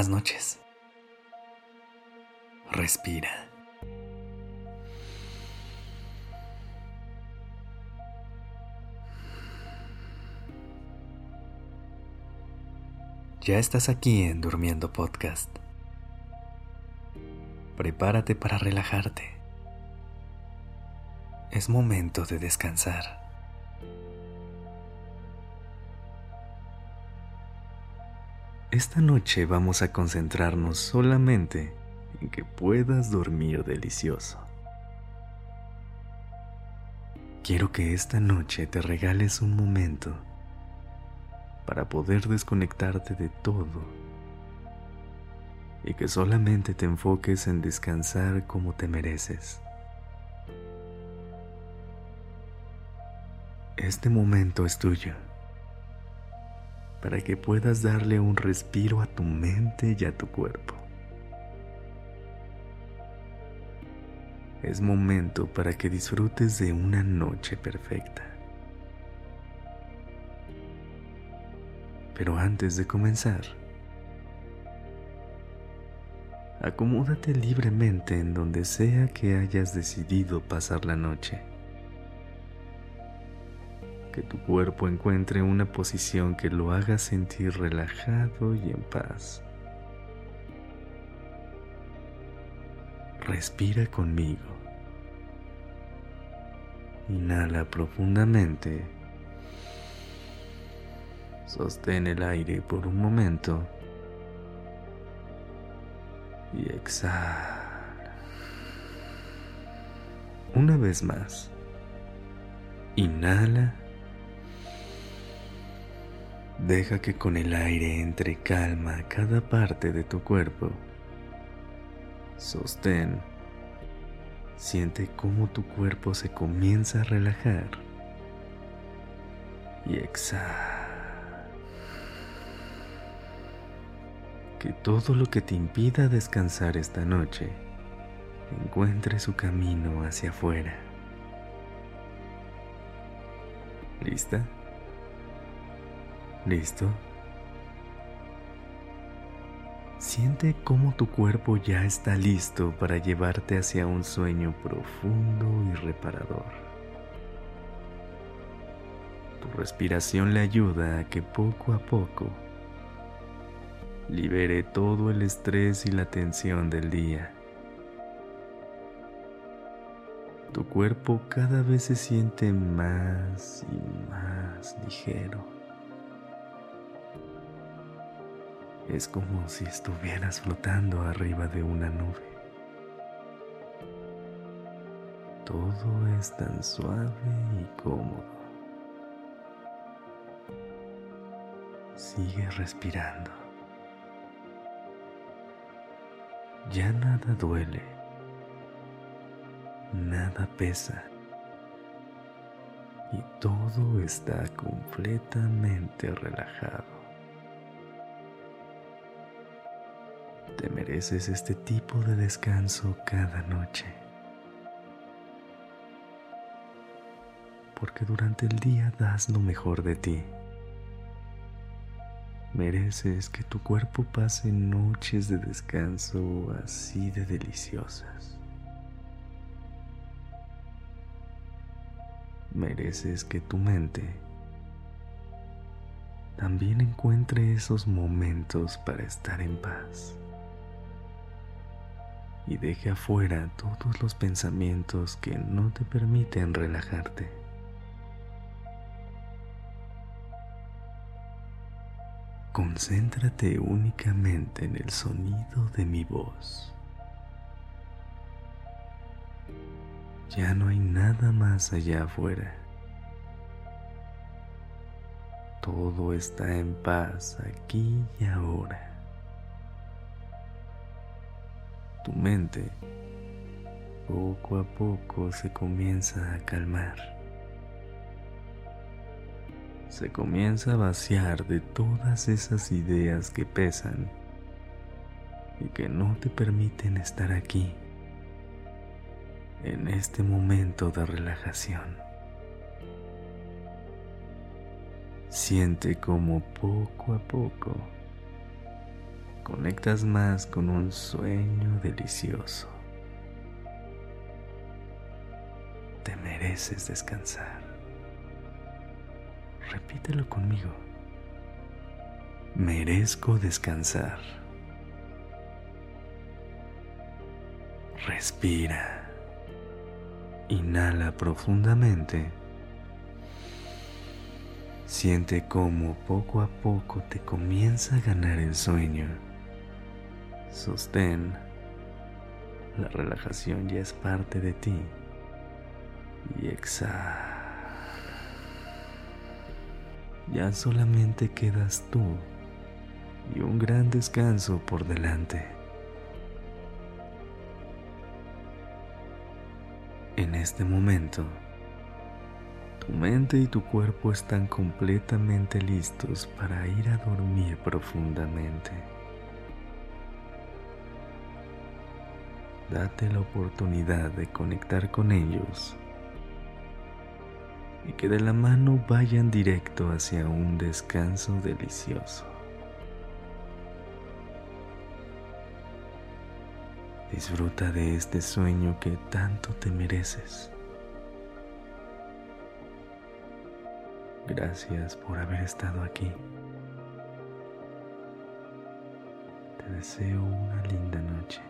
Buenas noches. Respira. Ya estás aquí en Durmiendo Podcast. Prepárate para relajarte. Es momento de descansar. Esta noche vamos a concentrarnos solamente en que puedas dormir delicioso. Quiero que esta noche te regales un momento para poder desconectarte de todo y que solamente te enfoques en descansar como te mereces. Este momento es tuyo para que puedas darle un respiro a tu mente y a tu cuerpo. Es momento para que disfrutes de una noche perfecta. Pero antes de comenzar, acomódate libremente en donde sea que hayas decidido pasar la noche. Que tu cuerpo encuentre una posición que lo haga sentir relajado y en paz. Respira conmigo. Inhala profundamente Sostén el aire por un momento y exhala. Una vez más. Inhala. Deja que con el aire entre calma cada parte de tu cuerpo. Sostén. Siente cómo tu cuerpo se comienza a relajar. Y exhala. que todo lo que te impida descansar esta noche encuentre su camino hacia afuera. ¿Lista? ¿Listo? Siente cómo tu cuerpo ya está listo para llevarte hacia un sueño profundo y reparador. Tu respiración le ayuda a que poco a poco libere todo el estrés y la tensión del día. Tu cuerpo cada vez se siente más y más ligero. Es como si estuvieras flotando arriba de una nube. Todo es tan suave y cómodo. Sigue respirando. ya nada duele, nada pesa y todo está completamente relajado. Te mereces este tipo de descanso cada noche. Porque durante el día das lo mejor de ti. Mereces que tu cuerpo pase noches de descanso así de deliciosas. Mereces que tu mente también encuentre esos momentos para estar en paz y deje afuera todos los pensamientos que no te permiten relajarte. Concéntrate únicamente en el sonido de mi voz. Ya no hay nada más allá afuera. Todo está en paz aquí y ahora. Tu mente poco a poco se comienza a calmar se comienza a vaciar de todas esas ideas que pesan y que no te permiten estar aquí, en este momento de relajación. Siente como poco a poco conectas más con un sueño delicioso. Te mereces descansar. Repítelo conmigo. Merezco descansar. Respira. Inhala profundamente. Siente cómo poco a poco te comienza a ganar el sueño. Sostén. La relajación ya es parte de ti. Y exhala. Ya solamente quedas tú y un gran descanso por delante. En este momento, tu mente y tu cuerpo están completamente listos para ir a dormir profundamente. Date la oportunidad de conectar con ellos y que de la mano vayan directo hacia un descanso delicioso. Disfruta de este sueño que tanto te mereces. Gracias por haber estado aquí. Te deseo una linda noche.